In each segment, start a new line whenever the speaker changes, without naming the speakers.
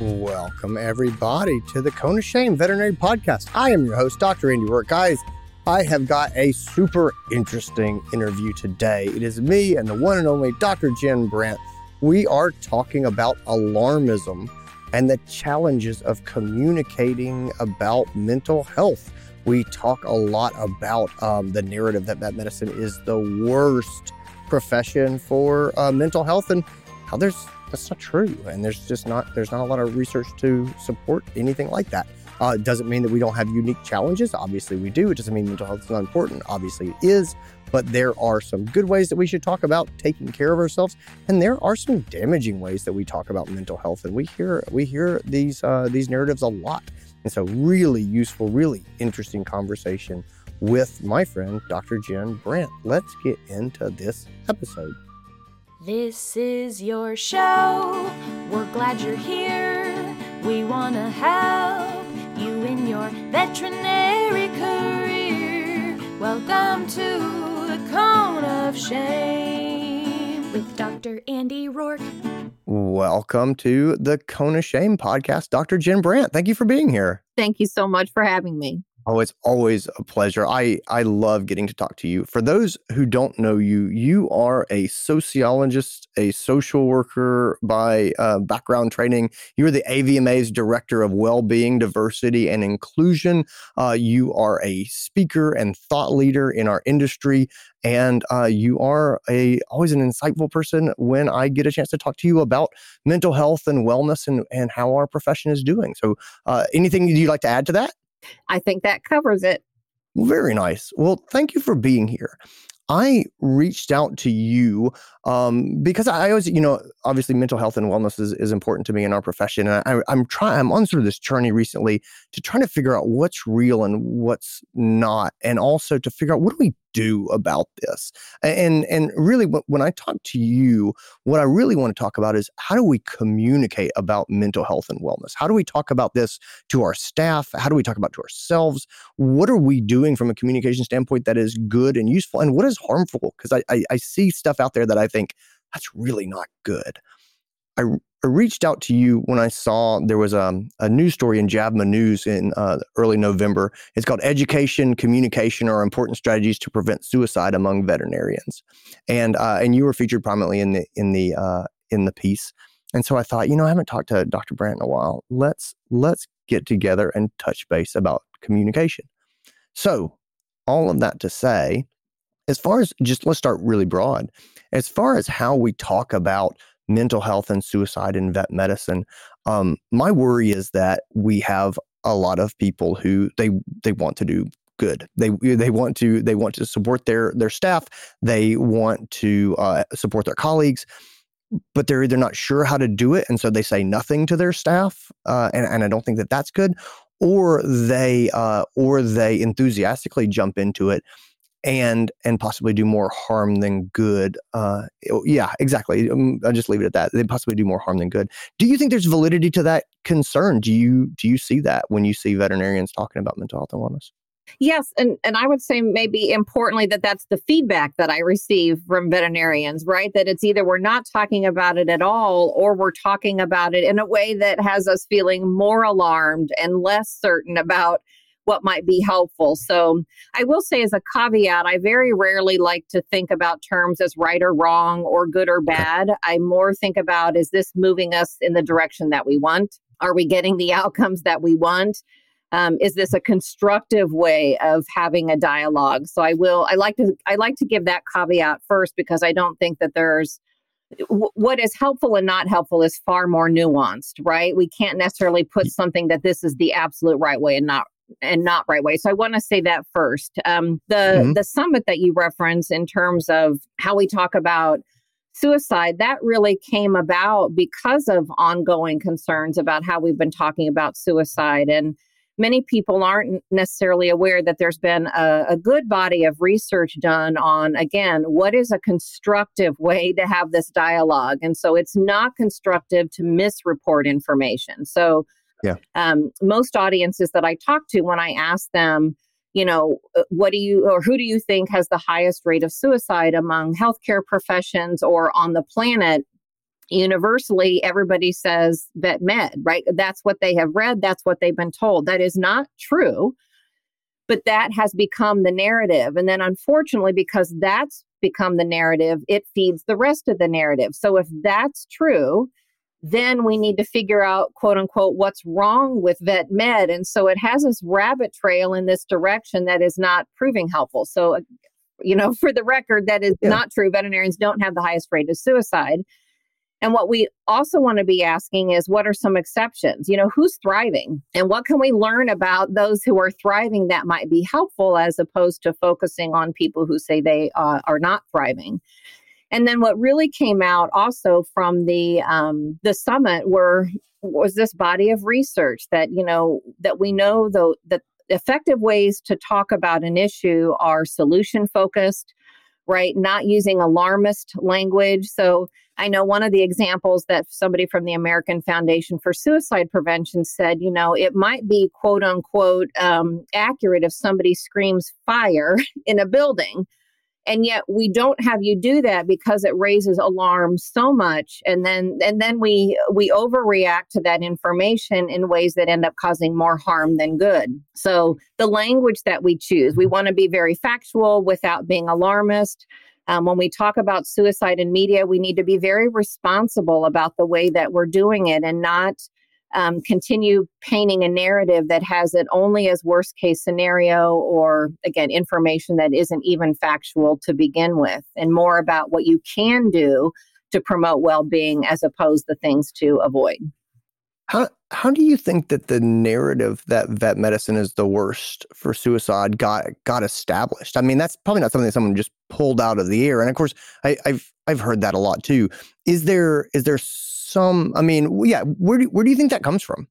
Welcome, everybody, to the Cone of Shame Veterinary Podcast. I am your host, Dr. Andy Roark. Guys, I have got a super interesting interview today. It is me and the one and only Dr. Jen Brandt. We are talking about alarmism and the challenges of communicating about mental health. We talk a lot about um, the narrative that vet medicine is the worst profession for uh, mental health and how there's that's not true. And there's just not there's not a lot of research to support anything like that. Uh, it doesn't mean that we don't have unique challenges. Obviously, we do. It doesn't mean mental health is not important. Obviously, it is. But there are some good ways that we should talk about taking care of ourselves, and there are some damaging ways that we talk about mental health. And we hear we hear these uh, these narratives a lot. And so, really useful, really interesting conversation with my friend Dr. Jen Brandt. Let's get into this episode.
This is your show. We're glad you're here. We want to help you in your veterinary career. Welcome to the Cone of Shame with Dr. Andy Roark.
Welcome to the Cone of Shame podcast, Dr. Jen Brandt. Thank you for being here.
Thank you so much for having me.
Oh, it's always a pleasure. I I love getting to talk to you. For those who don't know you, you are a sociologist, a social worker by uh, background training. You're the AVMA's director of well-being, diversity, and inclusion. Uh, you are a speaker and thought leader in our industry, and uh, you are a always an insightful person when I get a chance to talk to you about mental health and wellness and and how our profession is doing. So, uh, anything you'd like to add to that?
I think that covers it.
Very nice. Well, thank you for being here. I reached out to you um, because I always, you know, obviously mental health and wellness is, is important to me in our profession. And I, I'm trying, I'm on sort of this journey recently to try to figure out what's real and what's not, and also to figure out what do we do about this. And and really, when I talk to you, what I really want to talk about is how do we communicate about mental health and wellness? How do we talk about this to our staff? How do we talk about to ourselves? What are we doing from a communication standpoint that is good and useful, and what is harmful? Because I, I I see stuff out there that I think that's really not good. I, I reached out to you when I saw there was a, a news story in JAVMA News in uh, early November. It's called Education, Communication Are Important Strategies to Prevent Suicide Among Veterinarians. And uh, and you were featured prominently in the in the uh, in the piece. And so I thought, you know, I haven't talked to Dr. Brandt in a while. Let's let's get together and touch base about communication. So, all of that to say, as far as just let's start really broad. As far as how we talk about mental health and suicide in vet medicine, um, my worry is that we have a lot of people who they they want to do good. They they want to they want to support their their staff. They want to uh, support their colleagues, but they're either not sure how to do it, and so they say nothing to their staff. Uh, and and I don't think that that's good. Or they uh, or they enthusiastically jump into it and and possibly do more harm than good. Uh, yeah, exactly. Um, I'll just leave it at that. They possibly do more harm than good. Do you think there's validity to that concern? Do you do you see that when you see veterinarians talking about mental health and wellness?
Yes, and and I would say maybe importantly that that's the feedback that I receive from veterinarians, right? That it's either we're not talking about it at all or we're talking about it in a way that has us feeling more alarmed and less certain about what might be helpful. So I will say, as a caveat, I very rarely like to think about terms as right or wrong or good or bad. I more think about is this moving us in the direction that we want? Are we getting the outcomes that we want? Um, is this a constructive way of having a dialogue? So I will. I like to. I like to give that caveat first because I don't think that there's what is helpful and not helpful is far more nuanced, right? We can't necessarily put something that this is the absolute right way and not and not right way. So I want to say that first. Um, the mm-hmm. the summit that you reference in terms of how we talk about suicide that really came about because of ongoing concerns about how we've been talking about suicide and many people aren't necessarily aware that there's been a, a, good body of research done on again what is a constructive way to have this dialogue and so it's not constructive to misreport information so
yeah.
Um, most audiences that I talk to, when I ask them, you know, uh, what do you or who do you think has the highest rate of suicide among healthcare professions or on the planet? universally everybody says vet med, right? That's what they have read, that's what they've been told. That is not true. But that has become the narrative. And then unfortunately, because that's become the narrative, it feeds the rest of the narrative. So if that's true, then we need to figure out, quote unquote, what's wrong with vet med. And so it has this rabbit trail in this direction that is not proving helpful. So, uh, you know, for the record, that is yeah. not true. Veterinarians don't have the highest rate of suicide. And what we also want to be asking is what are some exceptions? You know, who's thriving and what can we learn about those who are thriving that might be helpful as opposed to focusing on people who say they uh, are not thriving. And then what really came out also from the um, the summit were was this body of research that you know that we know though that effective ways to talk about an issue are solution focused right? Not using alarmist language. So I know one of the examples that somebody from the American Foundation for Suicide Prevention said, you know, it might be quote unquote um, accurate if somebody screams fire in a building and yet we don't have you do that because it raises alarm so much and then and then we we overreact to that information in ways that end up causing more harm than good. So the language that we choose we want to be very factual without being alarmist. Um, when we talk about suicide in media we need to be very responsible about the way that we're doing it and not um, continue painting a narrative that has it only as worst case scenario or again information that isn't even factual to begin with and more about what you can do to promote well-being as opposed to things to avoid
how how do you think that the narrative that vet medicine is the worst for suicide got got established? I mean, that's probably not something that someone just pulled out of the air. And of course, I, have I've heard that a lot too. Is there is there some i mean yeah where do, where do you think that comes from?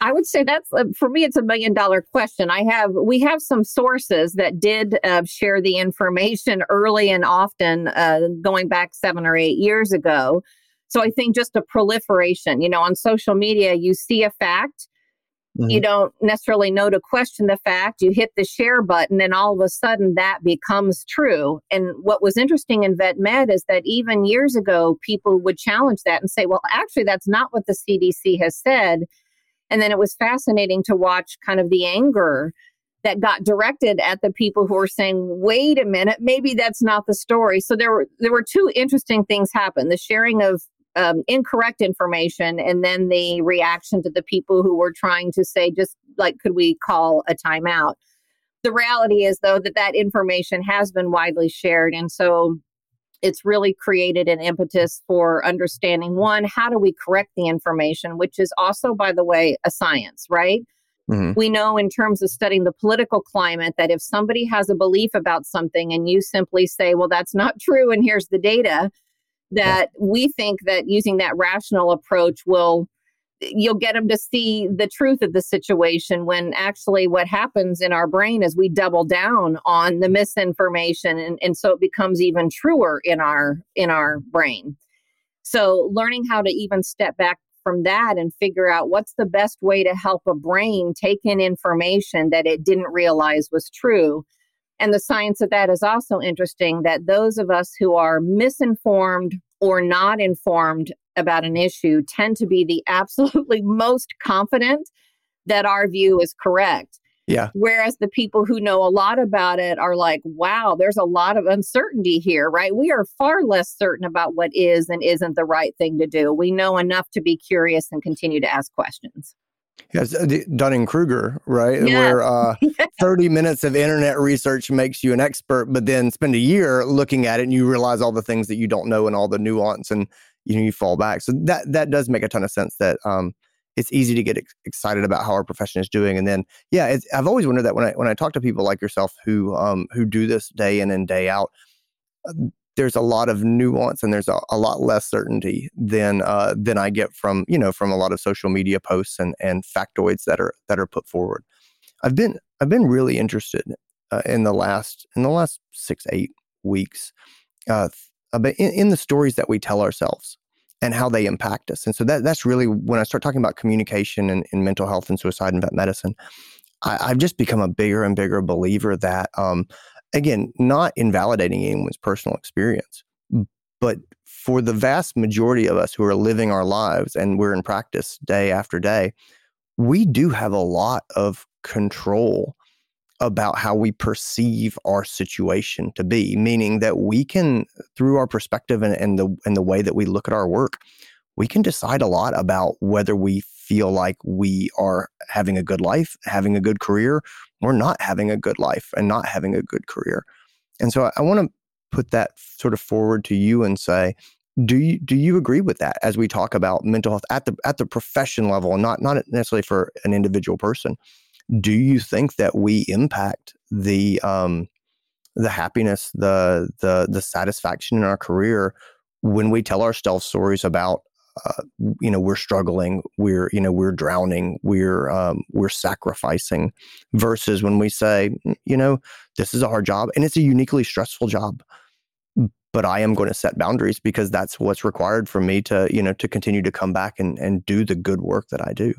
I would say that's uh, for me it's a million dollar question. I have we have some sources that did uh, share the information early and often uh, going back seven or eight years ago. So i think just a proliferation you know on social media you see a fact Mm-hmm. You don't necessarily know to question the fact. You hit the share button, and all of a sudden that becomes true. And what was interesting in vet med is that even years ago, people would challenge that and say, well, actually, that's not what the CDC has said. And then it was fascinating to watch kind of the anger that got directed at the people who were saying, wait a minute, maybe that's not the story. So there were there were two interesting things happen. The sharing of um, incorrect information and then the reaction to the people who were trying to say just like could we call a timeout the reality is though that that information has been widely shared and so it's really created an impetus for understanding one how do we correct the information which is also by the way a science right mm-hmm. we know in terms of studying the political climate that if somebody has a belief about something and you simply say well that's not true and here's the data that we think that using that rational approach will you'll get them to see the truth of the situation when actually what happens in our brain is we double down on the misinformation and, and so it becomes even truer in our in our brain. So learning how to even step back from that and figure out what's the best way to help a brain take in information that it didn't realize was true and the science of that is also interesting that those of us who are misinformed or not informed about an issue tend to be the absolutely most confident that our view is correct.
Yeah.
Whereas the people who know a lot about it are like, wow, there's a lot of uncertainty here, right? We are far less certain about what is and isn't the right thing to do. We know enough to be curious and continue to ask questions.
Yes, uh, Dunning Kruger, right? Yeah. Where uh, 30 minutes of internet research makes you an expert, but then spend a year looking at it and you realize all the things that you don't know and all the nuance and you know you fall back. So that that does make a ton of sense that um, it's easy to get ex- excited about how our profession is doing. And then yeah, I've always wondered that when I when I talk to people like yourself who um, who do this day in and day out, there's a lot of nuance and there's a, a lot less certainty than uh, than I get from you know from a lot of social media posts and and factoids that are that are put forward. I've been I've been really interested uh, in the last in the last six eight weeks uh, in, in the stories that we tell ourselves and how they impact us. And so that that's really when I start talking about communication and, and mental health and suicide and vet medicine. I, have just become a bigger and bigger believer that um, again, not invalidating anyone's personal experience, But for the vast majority of us who are living our lives and we're in practice day after day, we do have a lot of control about how we perceive our situation to be, meaning that we can, through our perspective and, and the and the way that we look at our work, we can decide a lot about whether we feel like we are having a good life, having a good career, or not having a good life and not having a good career. And so I, I want to put that sort of forward to you and say, do you do you agree with that as we talk about mental health at the at the profession level and not not necessarily for an individual person? do you think that we impact the um, the happiness, the the the satisfaction in our career when we tell ourselves stories about uh, you know we're struggling, we're you know we're drowning, we're um, we're sacrificing, versus when we say mm, you know this is a hard job and it's a uniquely stressful job, but I am going to set boundaries because that's what's required for me to you know to continue to come back and and do the good work that I do.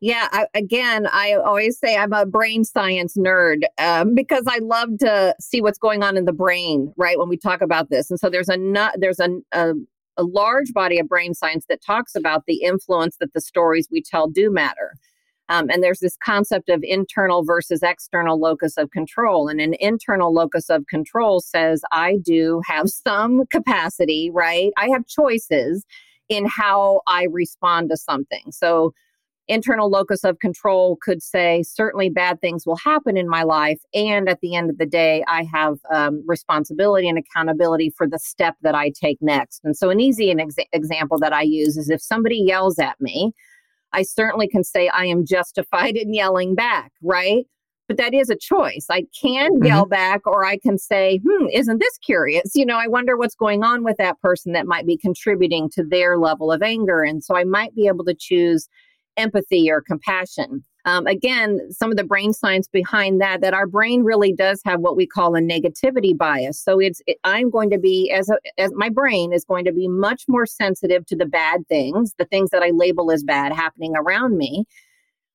Yeah, I, again, I always say I'm a brain science nerd um, because I love to see what's going on in the brain, right? When we talk about this, and so there's a there's a, a a large body of brain science that talks about the influence that the stories we tell do matter. Um, and there's this concept of internal versus external locus of control. And an internal locus of control says, I do have some capacity, right? I have choices in how I respond to something. So internal locus of control could say certainly bad things will happen in my life and at the end of the day i have um, responsibility and accountability for the step that i take next and so an easy an exa- example that i use is if somebody yells at me i certainly can say i am justified in yelling back right but that is a choice. I can mm-hmm. yell back, or I can say, hmm, isn't this curious? You know, I wonder what's going on with that person that might be contributing to their level of anger. And so I might be able to choose empathy or compassion. Um, again, some of the brain science behind that, that our brain really does have what we call a negativity bias. So it's, it, I'm going to be, as, a, as my brain is going to be much more sensitive to the bad things, the things that I label as bad happening around me,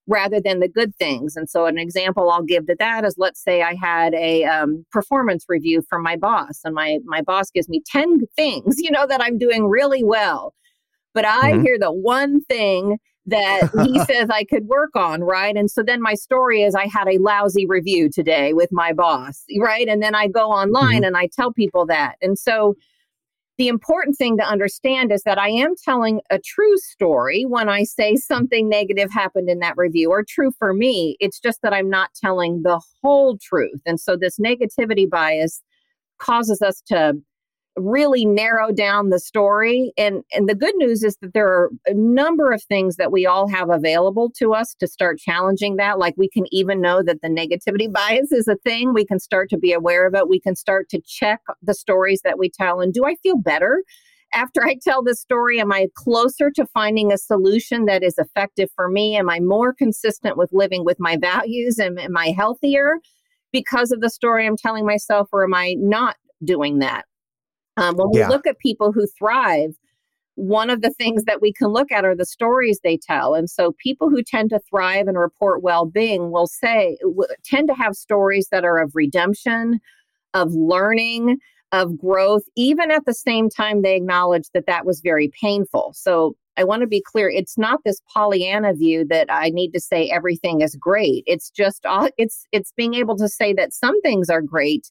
rather than the good things. And so, an example I'll give to that is let's say I had a um, performance review from my boss, and my, my boss gives me 10 things, you know, that I'm doing really well. But I mm-hmm. hear the one thing that he says I could work on, right? And so then my story is I had a lousy review today with my boss, right? And then I go online mm-hmm. and I tell people that. And so the important thing to understand is that I am telling a true story when I say something negative happened in that review or true for me. It's just that I'm not telling the whole truth. And so this negativity bias causes us to really narrow down the story and and the good news is that there are a number of things that we all have available to us to start challenging that like we can even know that the negativity bias is a thing we can start to be aware of it we can start to check the stories that we tell and do i feel better after I tell this story, am I closer to finding a solution that is effective for me? Am I more consistent with living with my values? And am I healthier because of the story I'm telling myself, or am I not doing that? Um, when we yeah. look at people who thrive, one of the things that we can look at are the stories they tell. And so people who tend to thrive and report well being will say, w- tend to have stories that are of redemption, of learning, of growth, even at the same time they acknowledge that that was very painful. So I want to be clear it's not this Pollyanna view that I need to say everything is great. It's just it's it's being able to say that some things are great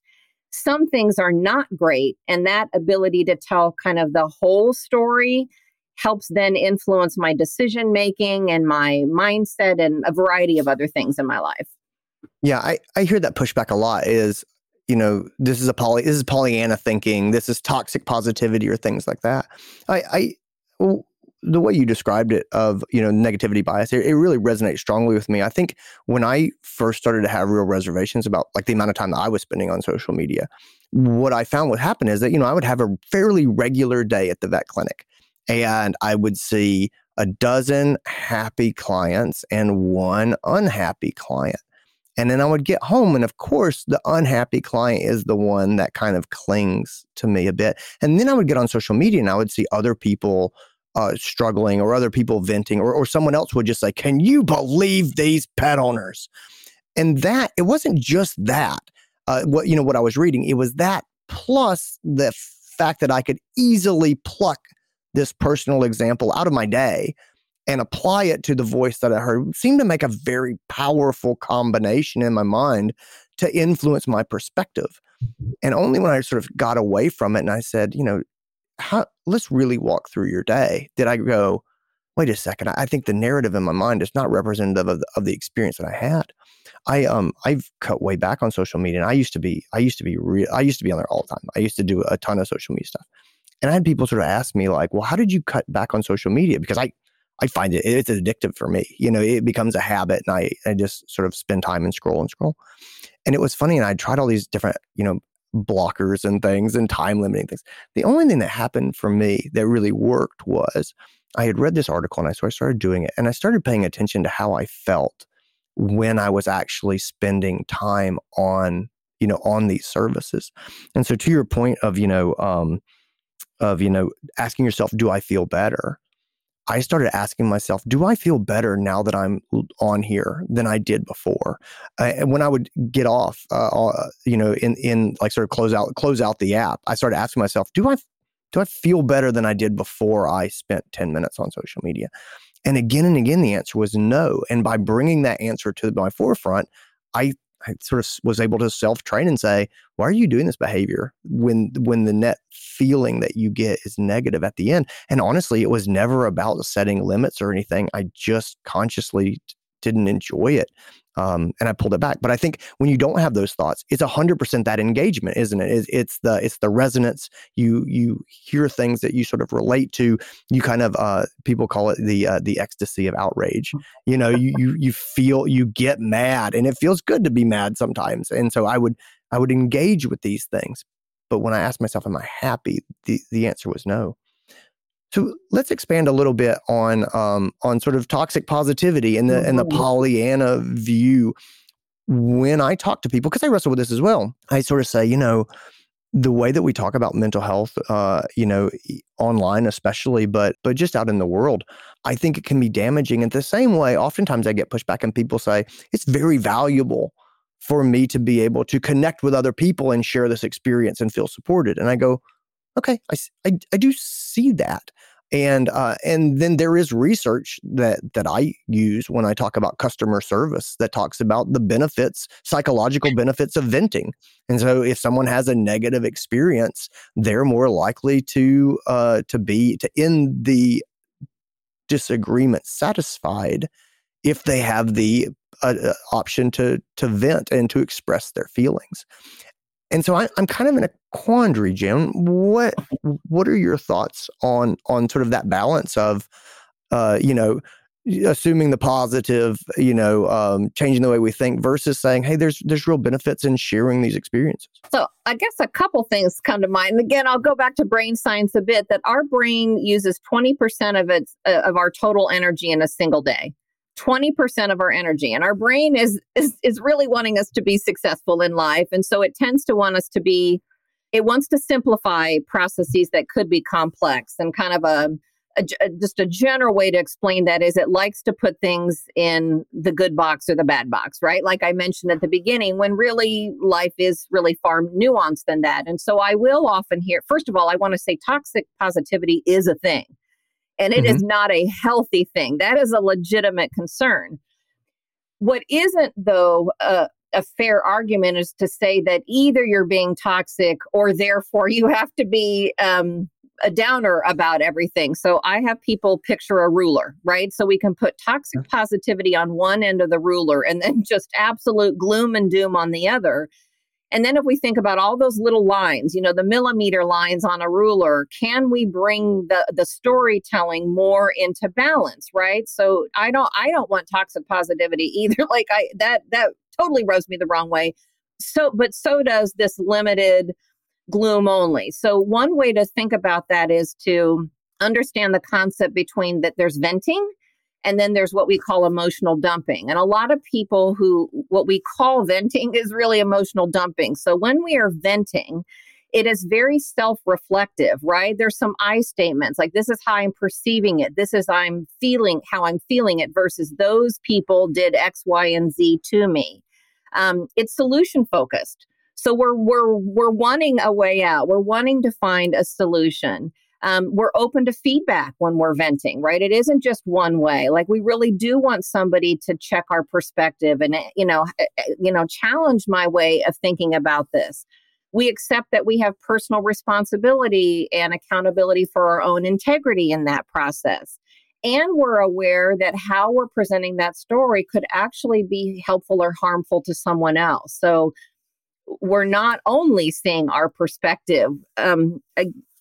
some things are not great. And that ability to tell kind of the whole story helps then influence my decision making and my mindset and a variety of other things in my life.
Yeah, I, I hear that pushback a lot is, you know, this is a poly this is Pollyanna thinking, this is toxic positivity or things like that. I, I the way you described it of you know negativity bias it, it, really resonates strongly with me. I think when i first started to have real reservations about like the amount of time that i was spending on social media what i found would happen is that you know i would have a fairly regular day at the vet clinic and i would see a dozen happy clients and one unhappy client. And then i would get home and of course the unhappy client is the one that kind of clings to me a bit. And then i would get on social media and i would see other people uh, struggling or other people venting or, or someone else would just say, Can you believe these pet owners? And that it wasn't just that. Uh, what you know what I was reading, it was that plus the fact that I could easily pluck this personal example out of my day and apply it to the voice that I heard seemed to make a very powerful combination in my mind to influence my perspective. And only when I sort of got away from it and I said, you know, how, let's really walk through your day, did I go, wait a second, I think the narrative in my mind is not representative of the, of the experience that I had. I um I've cut way back on social media. And I used to be I used to be real I used to be on there all the time. I used to do a ton of social media stuff. And I had people sort of ask me like, well, how did you cut back on social media? Because I I find it it's addictive for me. You know, it becomes a habit and I I just sort of spend time and scroll and scroll. And it was funny and I tried all these different, you know, blockers and things and time limiting things. The only thing that happened for me that really worked was I had read this article and I so I started doing it and I started paying attention to how I felt when I was actually spending time on you know on these services. And so to your point of you know um, of you know asking yourself, do I feel better? I started asking myself, do I feel better now that I'm on here than I did before? Uh, and when I would get off, uh, uh, you know, in in like sort of close out close out the app, I started asking myself, do I do I feel better than I did before I spent 10 minutes on social media? And again and again, the answer was no. And by bringing that answer to my forefront, I, I sort of was able to self train and say, why are you doing this behavior when when the net feeling that you get is negative at the end? And honestly, it was never about setting limits or anything. I just consciously didn't enjoy it um, and I pulled it back. But I think when you don't have those thoughts, it's hundred percent that engagement, isn't it? It's, it's, the it's the resonance. You you hear things that you sort of relate to. You kind of uh, people call it the uh, the ecstasy of outrage. Mm. You know, you you you feel you get mad, and it feels good to be mad sometimes. And so I would I would engage with these things. But when I asked myself, "Am I happy?" the the answer was no. So let's expand a little bit on um, on sort of toxic positivity and the mm-hmm. and the mm-hmm. Pollyanna view. When I talk to people, because I wrestle with this as well, I sort of say, you know, the way that we talk about mental health, uh, you know, online especially, but but just out in the world, I think it can be damaging. In the same way, oftentimes I get pushback, and people say it's very valuable for me to be able to connect with other people and share this experience and feel supported. And I go, okay, I, I, I do see that. And uh, and then there is research that that I use when I talk about customer service that talks about the benefits, psychological benefits of venting. And so, if someone has a negative experience, they're more likely to uh, to be to end the disagreement satisfied if they have the uh, uh option to to vent and to express their feelings. And so I, am kind of in a quandary, Jen. What what are your thoughts on on sort of that balance of, uh, you know, assuming the positive, you know, um, changing the way we think versus saying, hey, there's there's real benefits in sharing these experiences.
So I guess a couple things come to mind. And again, I'll go back to brain science a bit. That our brain uses 20% of its uh, of our total energy in a single day. 20% of our energy and our brain is, is is really wanting us to be successful in life and so it tends to want us to be it wants to simplify processes that could be complex and kind of a, a, just a general way to explain that is it likes to put things in the good box or the bad box right? Like i mentioned at the beginning when really life is really far nuanced than that and so i will often hear first of all i want to say toxic positivity is a thing and it mm-hmm. is not a healthy thing. That is a legitimate concern. What isn't, though, a, a fair argument is to say that either you're being toxic or therefore you have to be um, a downer about everything. So I have people picture a ruler, right? So we can put toxic positivity on one end of the ruler and then just absolute gloom and doom on the other. And then if we think about all those little lines, you know, the millimeter lines on a ruler, can we bring the the storytelling more into balance, right? So I don't I don't want toxic positivity either. Like I that that totally rubs me the wrong way. So but so does this limited gloom only. So one way to think about that is to understand the concept between that there's venting and then there's what we call emotional dumping. And a lot of people who, what we call venting is really emotional dumping. So when we are venting, it is very self reflective, right? There's some I statements like, this is how I'm perceiving it. This is I'm feeling how I'm feeling it versus those people did X, Y, and Z to me. Um, it's solution focused. So we're we're we're wanting a way out. We're wanting to find a solution. Um, we're open to feedback when we're venting, right? It isn't just one way. Like we really do want somebody to check our perspective and eh, you know, eh, eh, you know, challenge my way of thinking about this. We accept that we have personal responsibility and accountability for our own integrity in that process. And we're aware that how we're presenting that story could actually be helpful or harmful to someone else. So we're not only seeing our perspective. Um,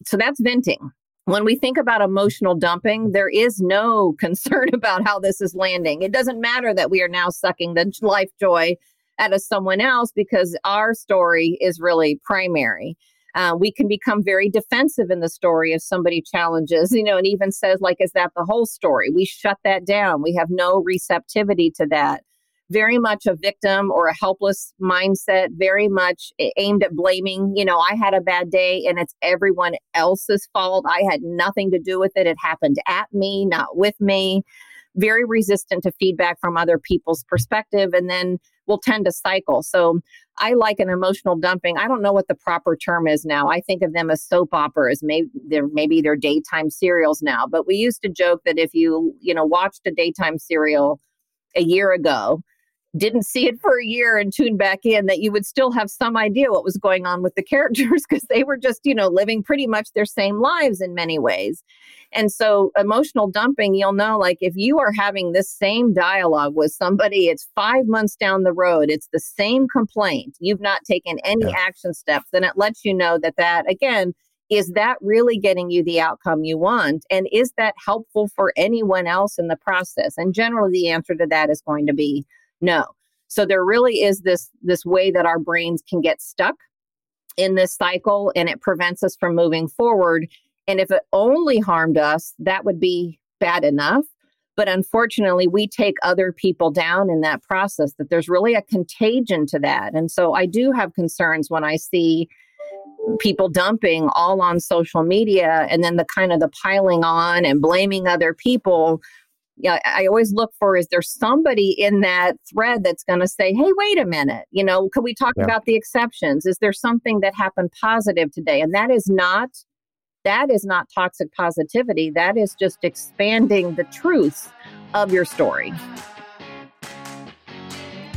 so that's venting. When we think about emotional dumping, there is no concern about how this is landing. It doesn't matter that we are now sucking the life joy out of someone else because our story is really primary. Uh, we can become very defensive in the story if somebody challenges, you know, and even says, like, is that the whole story? We shut that down. We have no receptivity to that. Very much a victim or a helpless mindset, very much aimed at blaming, you know, I had a bad day and it's everyone else's fault. I had nothing to do with it. It happened at me, not with me. Very resistant to feedback from other people's perspective. And then will tend to cycle. So I like an emotional dumping. I don't know what the proper term is now. I think of them as soap operas. Maybe they're maybe they're daytime serials now. But we used to joke that if you you know watched a daytime serial a year ago didn't see it for a year and tuned back in that you would still have some idea what was going on with the characters because they were just you know living pretty much their same lives in many ways. And so emotional dumping you'll know like if you are having this same dialogue with somebody it's five months down the road it's the same complaint you've not taken any yeah. action steps then it lets you know that that again is that really getting you the outcome you want? And is that helpful for anyone else in the process? And generally the answer to that is going to be no. So there really is this this way that our brains can get stuck in this cycle and it prevents us from moving forward. And if it only harmed us, that would be bad enough. But unfortunately, we take other people down in that process, that there's really a contagion to that. And so I do have concerns when I see people dumping all on social media and then the kind of the piling on and blaming other people yeah, I always look for is there somebody in that thread that's going to say, hey, wait a minute, you know, could we talk yeah. about the exceptions? Is there something that happened positive today? And that is not that is not toxic positivity. That is just expanding the truths of your story.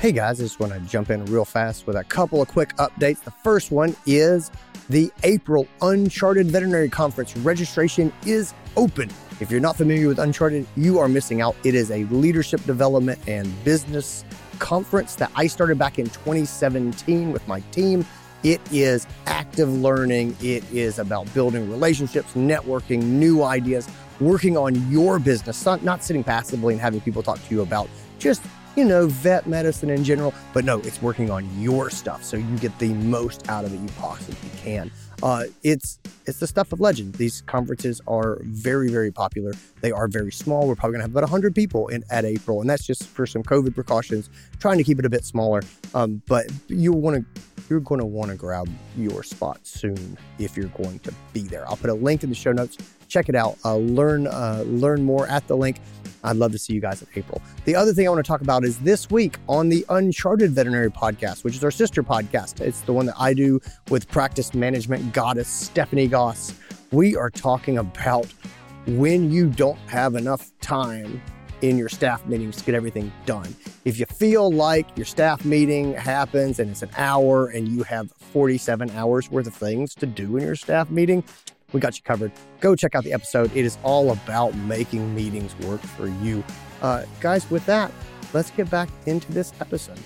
Hey guys, I just want to jump in real fast with a couple of quick updates. The first one is the April Uncharted Veterinary Conference registration is open. If you're not familiar with Uncharted, you are missing out. It is a leadership development and business conference that I started back in 2017 with my team. It is active learning, it is about building relationships, networking, new ideas, working on your business, not, sitting passively and having people talk to you about just you know, vet medicine in general, but no, it's working on your stuff so you get the most out of it you possibly can. Uh, it's it's the stuff of legend. These conferences are very very popular. They are very small. We're probably gonna have about hundred people in at April, and that's just for some COVID precautions, trying to keep it a bit smaller. Um, but you want to you're going to want to grab your spot soon if you're going to be there. I'll put a link in the show notes. Check it out. Uh, learn uh, learn more at the link. I'd love to see you guys in April. The other thing I want to talk about is this week on the Uncharted Veterinary Podcast, which is our sister podcast. It's the one that I do with practice management goddess Stephanie Goss. We are talking about when you don't have enough time in your staff meetings to get everything done. If you feel like your staff meeting happens and it's an hour and you have 47 hours worth of things to do in your staff meeting, we got you covered. Go check out the episode. It is all about making meetings work for you. Uh, guys, with that, let's get back into this episode.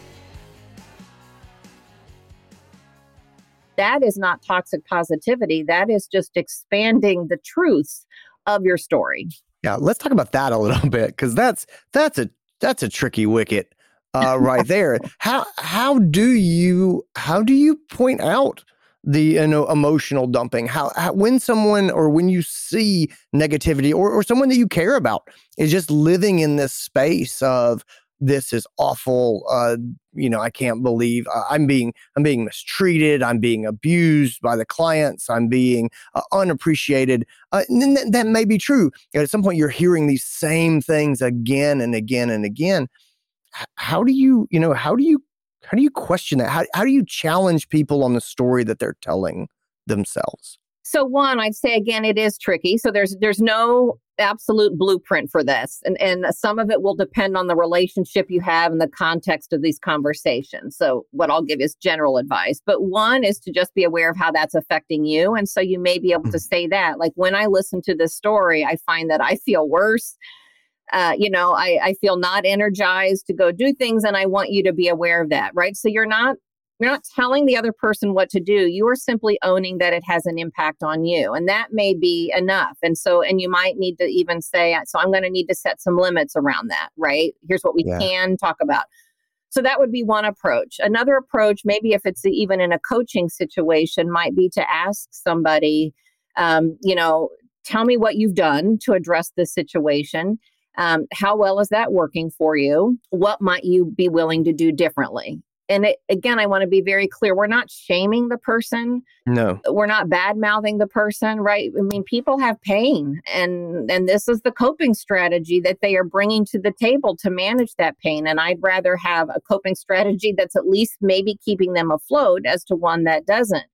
That is not toxic positivity. That is just expanding the truths of your story.
Yeah, let's talk about that a little bit because that's that's a that's a tricky wicket uh, right there. how how do you how do you point out the you know emotional dumping. How, how, when someone or when you see negativity or, or someone that you care about is just living in this space of this is awful uh, you know i can't believe uh, i'm being i'm being mistreated i'm being abused by the clients i'm being uh, unappreciated. Uh, th- that may be true. At some point you're hearing these same things again and again and again. How do you you know how do you how do you question that? How how do you challenge people on the story that they're telling themselves?
So one, I'd say again, it is tricky. So there's there's no absolute blueprint for this. And and some of it will depend on the relationship you have and the context of these conversations. So what I'll give is general advice. But one is to just be aware of how that's affecting you. And so you may be able to mm-hmm. say that. Like when I listen to this story, I find that I feel worse. Uh, you know, I, I feel not energized to go do things, and I want you to be aware of that, right? So you're not you're not telling the other person what to do. You are simply owning that it has an impact on you. And that may be enough. And so, and you might need to even say, so I'm going to need to set some limits around that, right? Here's what we yeah. can talk about. So that would be one approach. Another approach, maybe if it's even in a coaching situation, might be to ask somebody, um, you know, tell me what you've done to address this situation. Um, how well is that working for you? What might you be willing to do differently? and it, again i want to be very clear we're not shaming the person
no
we're not bad mouthing the person right i mean people have pain and and this is the coping strategy that they are bringing to the table to manage that pain and i'd rather have a coping strategy that's at least maybe keeping them afloat as to one that doesn't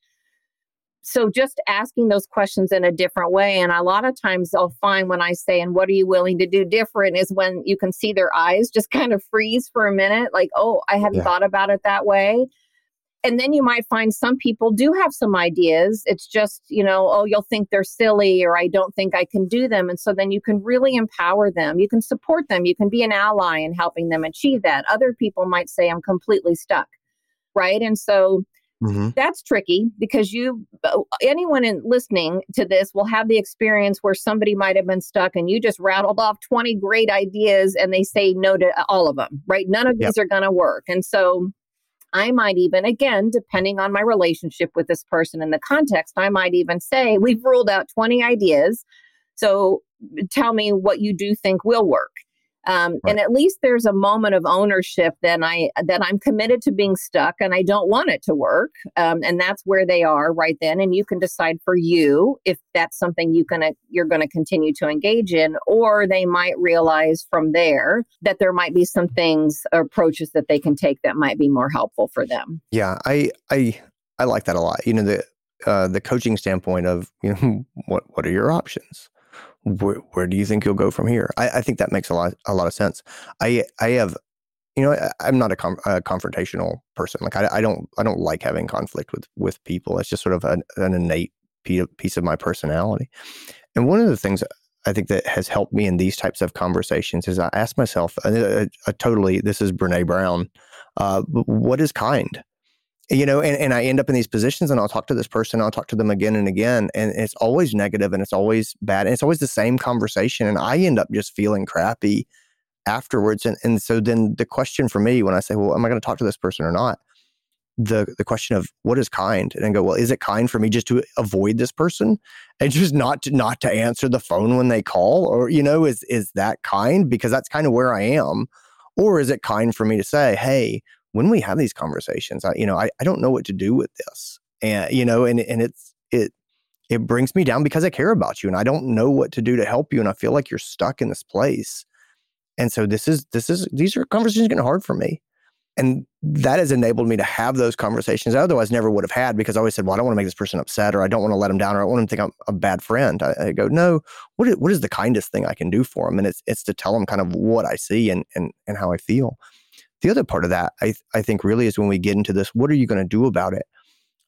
so just asking those questions in a different way and a lot of times i'll find when i say and what are you willing to do different? is when you can see their eyes just kind of freeze for a minute like oh i hadn't yeah. thought about it that way. And then you might find some people do have some ideas. It's just you know oh you'll think they're silly or i don't think i can do them. And so then you can really empower them. You can support them. You can be an ally in helping them achieve that. Other people might say i'm completely stuck. Right? And so Mm-hmm. That's tricky because you, uh, anyone in listening to this will have the experience where somebody might have been stuck and you just rattled off 20 great ideas and they say no to all of them, right? None of yep. these are going to work. And so I might even, again, depending on my relationship with this person in the context, I might even say, we've ruled out 20 ideas. So tell me what you do think will work. Um, right. And at least there's a moment of ownership that I that I'm committed to being stuck and I don't want it to work. Um, and that's where they are right then. And you can decide for you if that's something you can you're going to continue to engage in, or they might realize from there that there might be some things approaches that they can take that might be more helpful for them.
Yeah, I I I like that a lot. You know the uh, the coaching standpoint of you know what what are your options where, where do you think you'll go from here? I, I, think that makes a lot a lot of sense. I I have, you know, I, am not a, com- a, confrontational person. Like I, I don't I don't like having conflict with with people. It's just sort of an, an innate piece of my personality. And one of the things I think that has helped me in these types of conversations is I ask myself, a, a, a totally this is Brene Brown, uh, what is kind? You know, and, and I end up in these positions and I'll talk to this person, I'll talk to them again and again, and it's always negative and it's always bad. And it's always the same conversation. And I end up just feeling crappy afterwards. And and so then the question for me when I say, Well, am I going to talk to this person or not? The the question of what is kind? And I go, Well, is it kind for me just to avoid this person and just not to not to answer the phone when they call? Or, you know, is is that kind? Because that's kind of where I am. Or is it kind for me to say, Hey, when we have these conversations, I, you know, I, I don't know what to do with this. And, you know, and, and it's, it, it brings me down because I care about you and I don't know what to do to help you. And I feel like you're stuck in this place. And so this is, this is, these are conversations getting hard for me. And that has enabled me to have those conversations I otherwise never would have had because I always said, well, I don't want to make this person upset or I don't want to let them down or I want them to think I'm a bad friend. I, I go, no, what is, what is the kindest thing I can do for them? And it's, it's to tell them kind of what I see and, and, and how I feel. The other part of that, I, I think, really is when we get into this what are you going to do about it?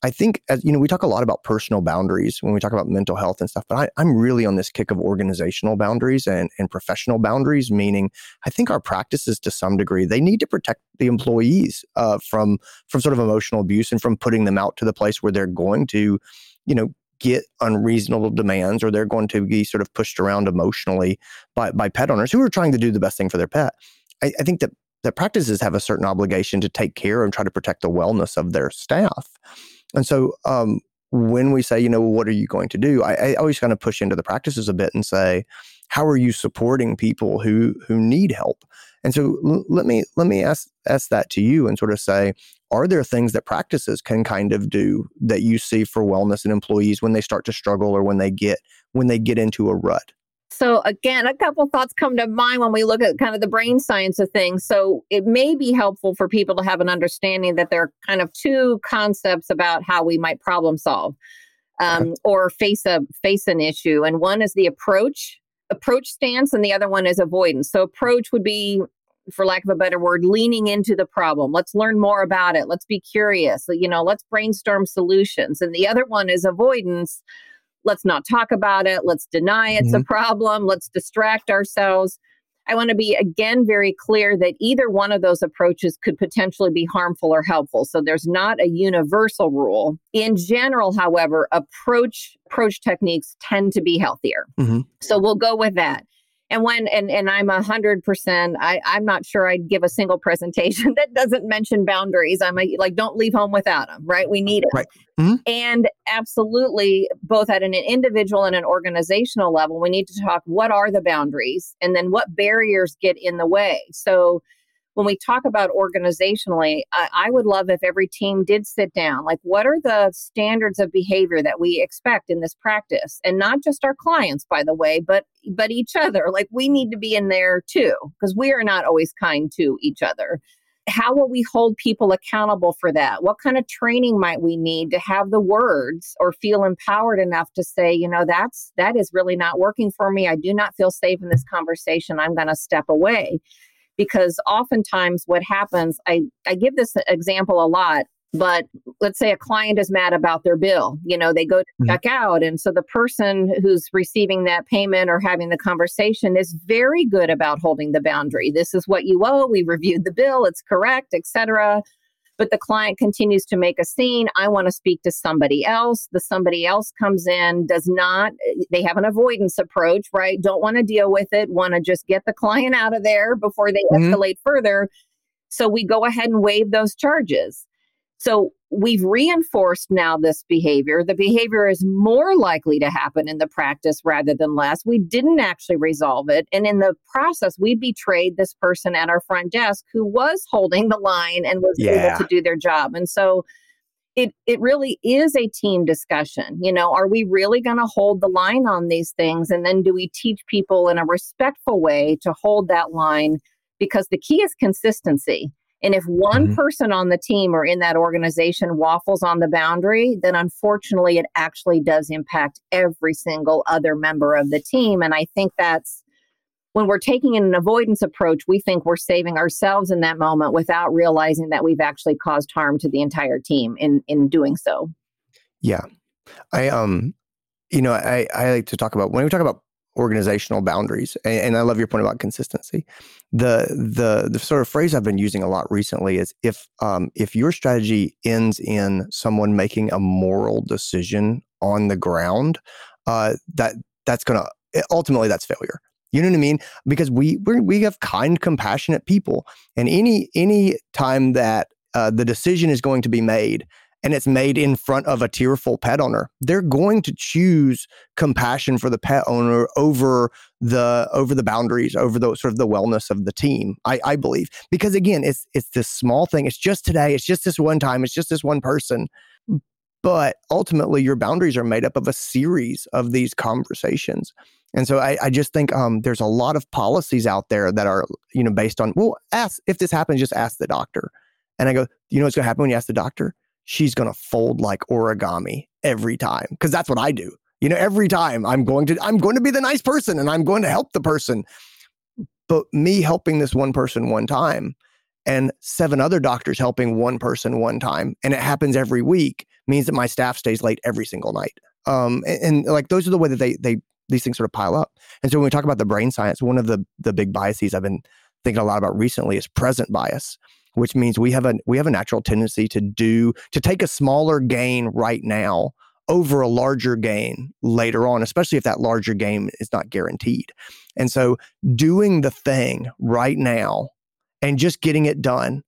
I think, as you know, we talk a lot about personal boundaries when we talk about mental health and stuff, but I, am really on this kick of organizational boundaries and, and professional boundaries, meaning I think our practices to some degree, they need to protect the employees uh, from, from sort of emotional abuse and from putting them out to the place where they're going to, you know, get unreasonable demands or they're going to be sort of pushed around emotionally by, by pet owners who are trying to do the best thing for their pet. I, I think that that practices have a certain obligation to take care and try to protect the wellness of their staff. And so um, when we say, you know, what are you going to do? I, I always kind of push into the practices a bit and say, how are you supporting people who who need help? And so l- let me let me ask ask that to you and sort of say, are there things that practices can kind of do that you see for wellness and employees when they start to struggle or when they get when they get into a rut?
So, again, a couple thoughts come to mind when we look at kind of the brain science of things. So, it may be helpful for people to have an understanding that there are kind of two concepts about how we might problem solve um, or face a face an issue. And one is the approach approach stance, and the other one is avoidance. So, approach would be for lack of a better word, leaning into the problem. Let's learn more about it. Let's be curious. You know, let's brainstorm solutions. And the other one is avoidance, let's not talk about it. Let's deny it's mm-hmm. a problem. Let's distract ourselves. I want to be again very clear that either one of those approaches could potentially be harmful or helpful. So there's not a universal rule. In general, however, approach approach techniques tend to be healthier. Mm-hmm. So we'll go with that and when and and i'm a hundred percent i i'm not sure i'd give a single presentation that doesn't mention boundaries. I'm a, like don't leave home without them right? We need it
right. Mm-hmm.
and absolutely both at an individual and an organizational level we need to talk what are the boundaries? And then what barriers get in the way? So when we talk about organizationally, I, I, would love if every team did sit down. Like, what are the standards of behavior that we expect in this practice, and not just our clients, by the way, but but each other. Like, we need to be in there too, because we are not always kind to each other. How will we hold people accountable for that? What kind of training might we need to have the words or feel empowered enough to say, you know, that's that is really not working for me. I do not feel safe in this conversation. I'm going to step away because oftentimes what happens I, I give this example a lot but let's say a client is mad about their bill you know they go to mm-hmm. check out. And so the person who's receiving that payment or having the conversation is very good about holding the boundary. This is what you owe. We reviewed the bill. It's correct etc but the client continues to make a scene. I want to speak to somebody else. The somebody else comes in, does not, they have an avoidance approach, right? Don't want to deal with it, want to just get the client out of there before they mm-hmm. escalate further. So we go ahead and waive those charges. So we've reinforced now this behavior. The behavior is more likely to happen in the practice rather than less. We didn't actually resolve it. And in the process, we betrayed this person at our front desk who was holding the line and was yeah. able to do their job. And so it, it really is a team discussion. You know, are we really going to hold the line on these things? And then do we teach people in a respectful way to hold that line? Because the key is consistency and if one mm-hmm. person on the team or in that organization waffles on the boundary, then unfortunately it actually does impact every single other member of the team. And I think that's when we're taking an avoidance approach, we think we're saving ourselves in that moment without realizing that we've actually caused harm to the entire team in in doing so.
Yeah. I um you know, I, I like to talk about when we talk about organizational boundaries. And, and, I love your point about consistency. The the the sort of phrase I've been using a lot recently is if um, if your strategy ends in someone making a moral decision on the ground, uh, that that's gonna ultimately that's failure. You know what I mean? Because we we we have kind, compassionate people, and any any time that uh, the decision is going to be made and it's made in front of a tearful pet owner. They're going to choose compassion for the pet owner over the over the boundaries over the sort of the wellness of the team i i believe. Because again it's it's this small thing. It's just today. It's just this one time. It's just this one person. But ultimately your boundaries are made up of a series of these conversations. And so I, I just think um, there's a lot of policies out there that are you know based on well ask if this happens just ask the doctor. And i go you know what's going to happen when you ask the doctor she's going to fold like origami every time because that's what I do. You know, every time I'm going to I'm going to be the nice person and I'm going to help the person. But me helping this one person one time and seven other doctors helping one person one time and it happens every week means that my staff stays late every single night. Um, and, and like those are the way that they they these things sort of pile up. And so when we talk about the brain science, one of the the big biases I've been thinking a lot about recently is present bias which means we have a we have a natural tendency to do to take a smaller gain right now over a larger gain later on, especially if that larger gain is not guaranteed. And so doing the thing right now and just getting it done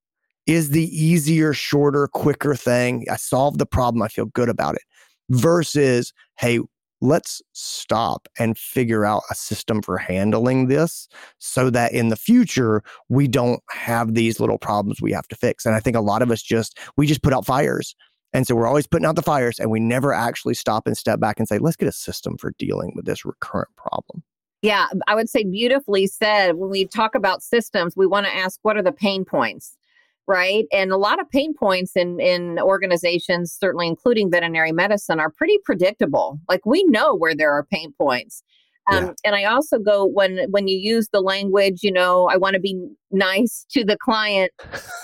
is the easier, shorter, quicker thing. I solved the problem. I feel good about it versus, hey, let's stop and figure out a system for handling this so that in the future we don't have these little problems we have to fix. And i think a lot of us just we just put out fires. And so we're always putting out the fires and we never actually stop and step back and say let's get a system for dealing with this recurrent problem.
Yeah, I would say beautifully said. When we talk about systems, we want to ask what are the pain points, right? And a lot of pain points in in organizations, certainly including veterinary medicine, are pretty predictable. Like we know where there are pain points. Um, yeah. And I also go when when you use the language, you know, I want to be nice to the client.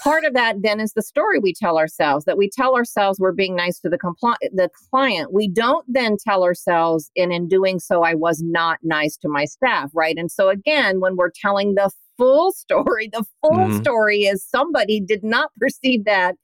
Part of that then is the story we tell ourselves that we tell ourselves we're being nice to the compli- the client. We don't then tell ourselves, and in doing so, I was not nice to my staff, right? And so again, when we're telling the full story, the full mm-hmm. story is somebody did not perceive that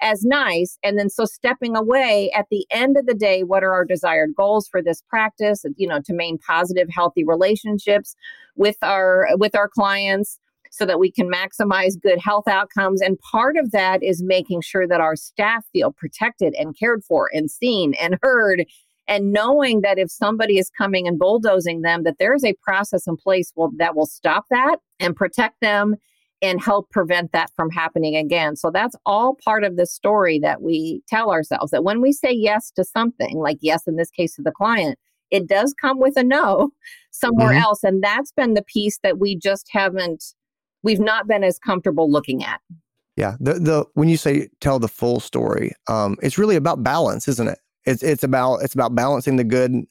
as nice. And then so stepping away at the end of the day, what are our desired goals for this practice? You know, to maintain positive, healthy relationships with our with our clients so that we can maximize good health outcomes. And part of that is making sure that our staff feel protected and cared for and seen and heard. And knowing that if somebody is coming and bulldozing them, that there is a process in place will, that will stop that and protect them and help prevent that from happening again. So that's all part of the story that we tell ourselves that when we say yes to something, like yes, in this case to the client, it does come with a no somewhere mm-hmm. else. And that's been the piece that we just haven't, we've not been as comfortable looking at.
Yeah. The, the, when you say tell the full story, um, it's really about balance, isn't it? It's, it's about, it's about balancing the good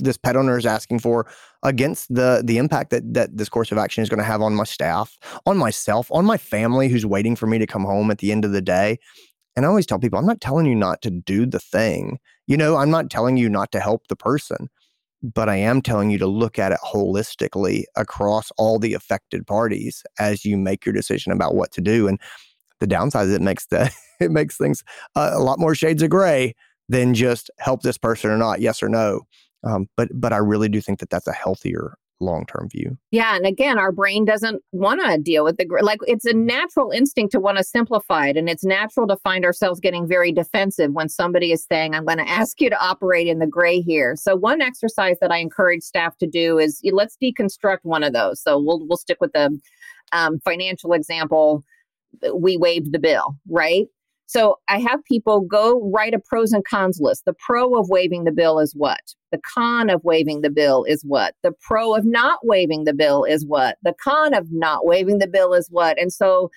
this pet owner is asking for against the the impact that that this course of action is going to have on my staff, on myself, on my family who's waiting for me to come home at the end of the day. And I always tell people, I'm not telling you not to do the thing. You know, I'm not telling you not to help the person, but I am telling you to look at it holistically across all the affected parties as you make your decision about what to do. And the downside is it makes the it makes things uh, a lot more shades of gray than just help this person or not, yes or no. Um, but but I really do think that that's a healthier long term view.
Yeah, and again, our brain doesn't want to deal with the like. It's a natural instinct to want to simplify it, and it's natural to find ourselves getting very defensive when somebody is saying, "I'm going to ask you to operate in the gray here." So one exercise that I encourage staff to do is let's deconstruct one of those. So we'll we'll stick with the um, financial example. We waived the bill, right? So I have people go write a pros and cons list. The pro of waiving the bill is what? The con of waiving the bill is what? The pro of not waiving the bill is what? The con of not waiving the bill is what? And so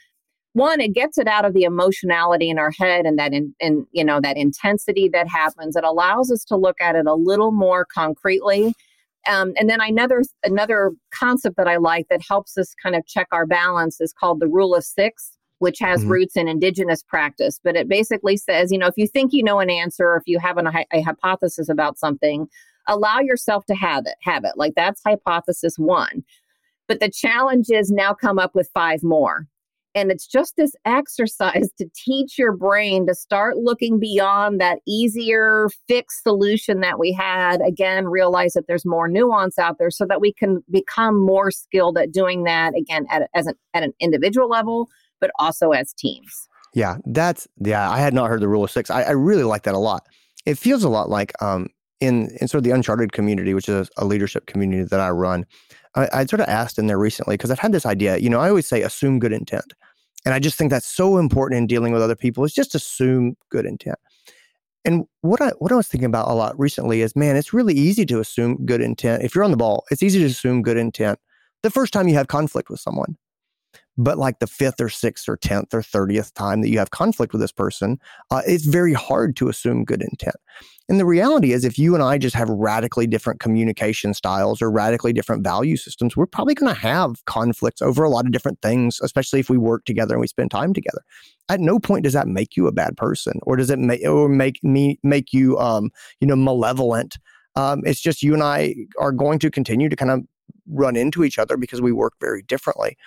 one it gets it out of the emotionality in our head and that in, in you know that intensity that happens it allows us to look at it a little more concretely um, and then another another concept that i like that helps us kind of check our balance is called the rule of six which has mm-hmm. roots in indigenous practice. But it basically says, you know, if you think you know an answer or if you have an, a, a hypothesis about something, allow yourself to have it. Have it. Like that's hypothesis one. But the challenge is now come up with five more. And it's just this exercise to teach your brain to start looking beyond that easier fixed solution that we had. Again, realize that there's more nuance out there so that we can become more skilled at doing that again at, as an, at an individual level, but also as teams.
Yeah, that's yeah. I had not heard the rule of six. I, I really like that a lot. It feels a lot like um, in in sort of the uncharted community, which is a leadership community that I run. I, I sort of asked in there recently because I've had this idea. You know, I always say assume good intent, and I just think that's so important in dealing with other people. Is just assume good intent. And what I what I was thinking about a lot recently is, man, it's really easy to assume good intent. If you're on the ball, it's easy to assume good intent the first time you have conflict with someone. But like the fifth or sixth or 10th or 30th time that you have conflict with this person, uh, it's very hard to assume good intent. And the reality is, if you and I just have radically different communication styles or radically different value systems, we're probably going to have conflicts over a lot of different things, especially if we work together and we spend time together. At no point does that make you a bad person, or does it make or make me make you, um, you know, malevolent. Um, it's just you and I are going to continue to kind of run into each other because we work very differently.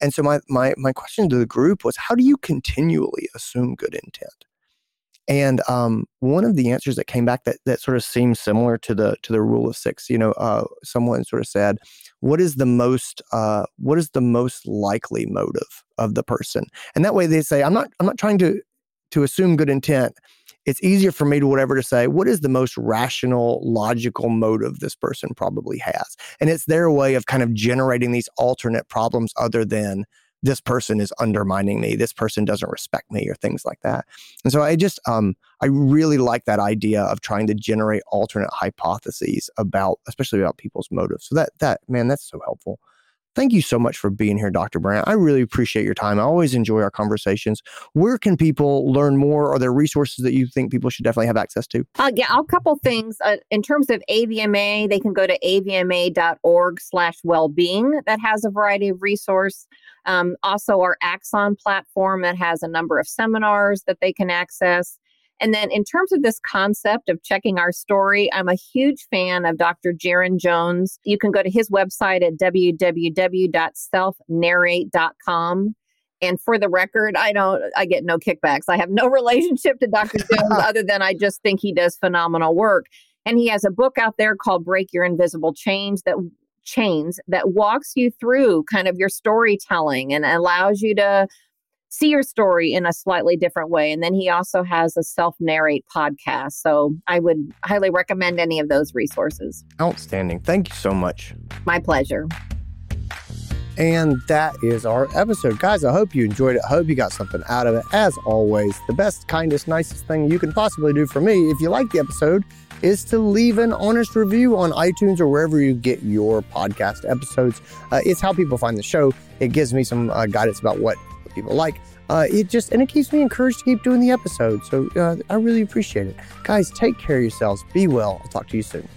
And so my my my question to the group was, how do you continually assume good intent? And um, one of the answers that came back that that sort of seems similar to the to the rule of six, you know, uh, someone sort of said, "What is the most uh, what is the most likely motive of the person?" And that way they say, "I'm not I'm not trying to to assume good intent it's easier for me to whatever to say what is the most rational logical motive this person probably has? And it's their way of kind of generating these alternate problems other than this person is undermining me. This person doesn't respect me or things like that. And so i just um i really like that idea of trying to generate alternate hypotheses about especially about people's motives. So that that man that's so helpful Thank you so much for being here, Dr. Brandt. I really appreciate your time. I always enjoy our conversations. Where can people learn more? Are there resources that you think people should definitely have access to?
Uh, yeah, a couple things. Uh, in terms of AVMA, they can go to avma.org slash wellbeing. That has a variety of resource. Um, also, our Axon platform that has a number of seminars that they can access. And then, in terms of this concept of checking our story, I'm a huge fan of Dr. Jaron Jones. You can go to his website at www.selfnarrate.com. And for the record, I don't, I get no kickbacks. I have no relationship to Dr. Jones other than I just think he does phenomenal work. And he has a book out there called Break Your Invisible Chains that chains that walks you through kind of your storytelling and allows you to see your story in a slightly different way. And then he also has a self narrate podcast. So I would highly recommend any of those resources.
Outstanding. Thank you so much.
My pleasure.
And that is our episode. Guys, I hope you enjoyed it. I hope you got something out of it. As always, the best, kindest, nicest thing you can possibly do for me, if you like the episode, is to leave an honest review on iTunes or wherever you get your podcast episodes. Uh, it's how people find the show. It gives me some uh, guidance about what people like. Uh, it just and it keeps me encouraged to keep doing the episode. So uh, I really appreciate it, guys. Take care of yourselves. Be well. I'll talk to you soon.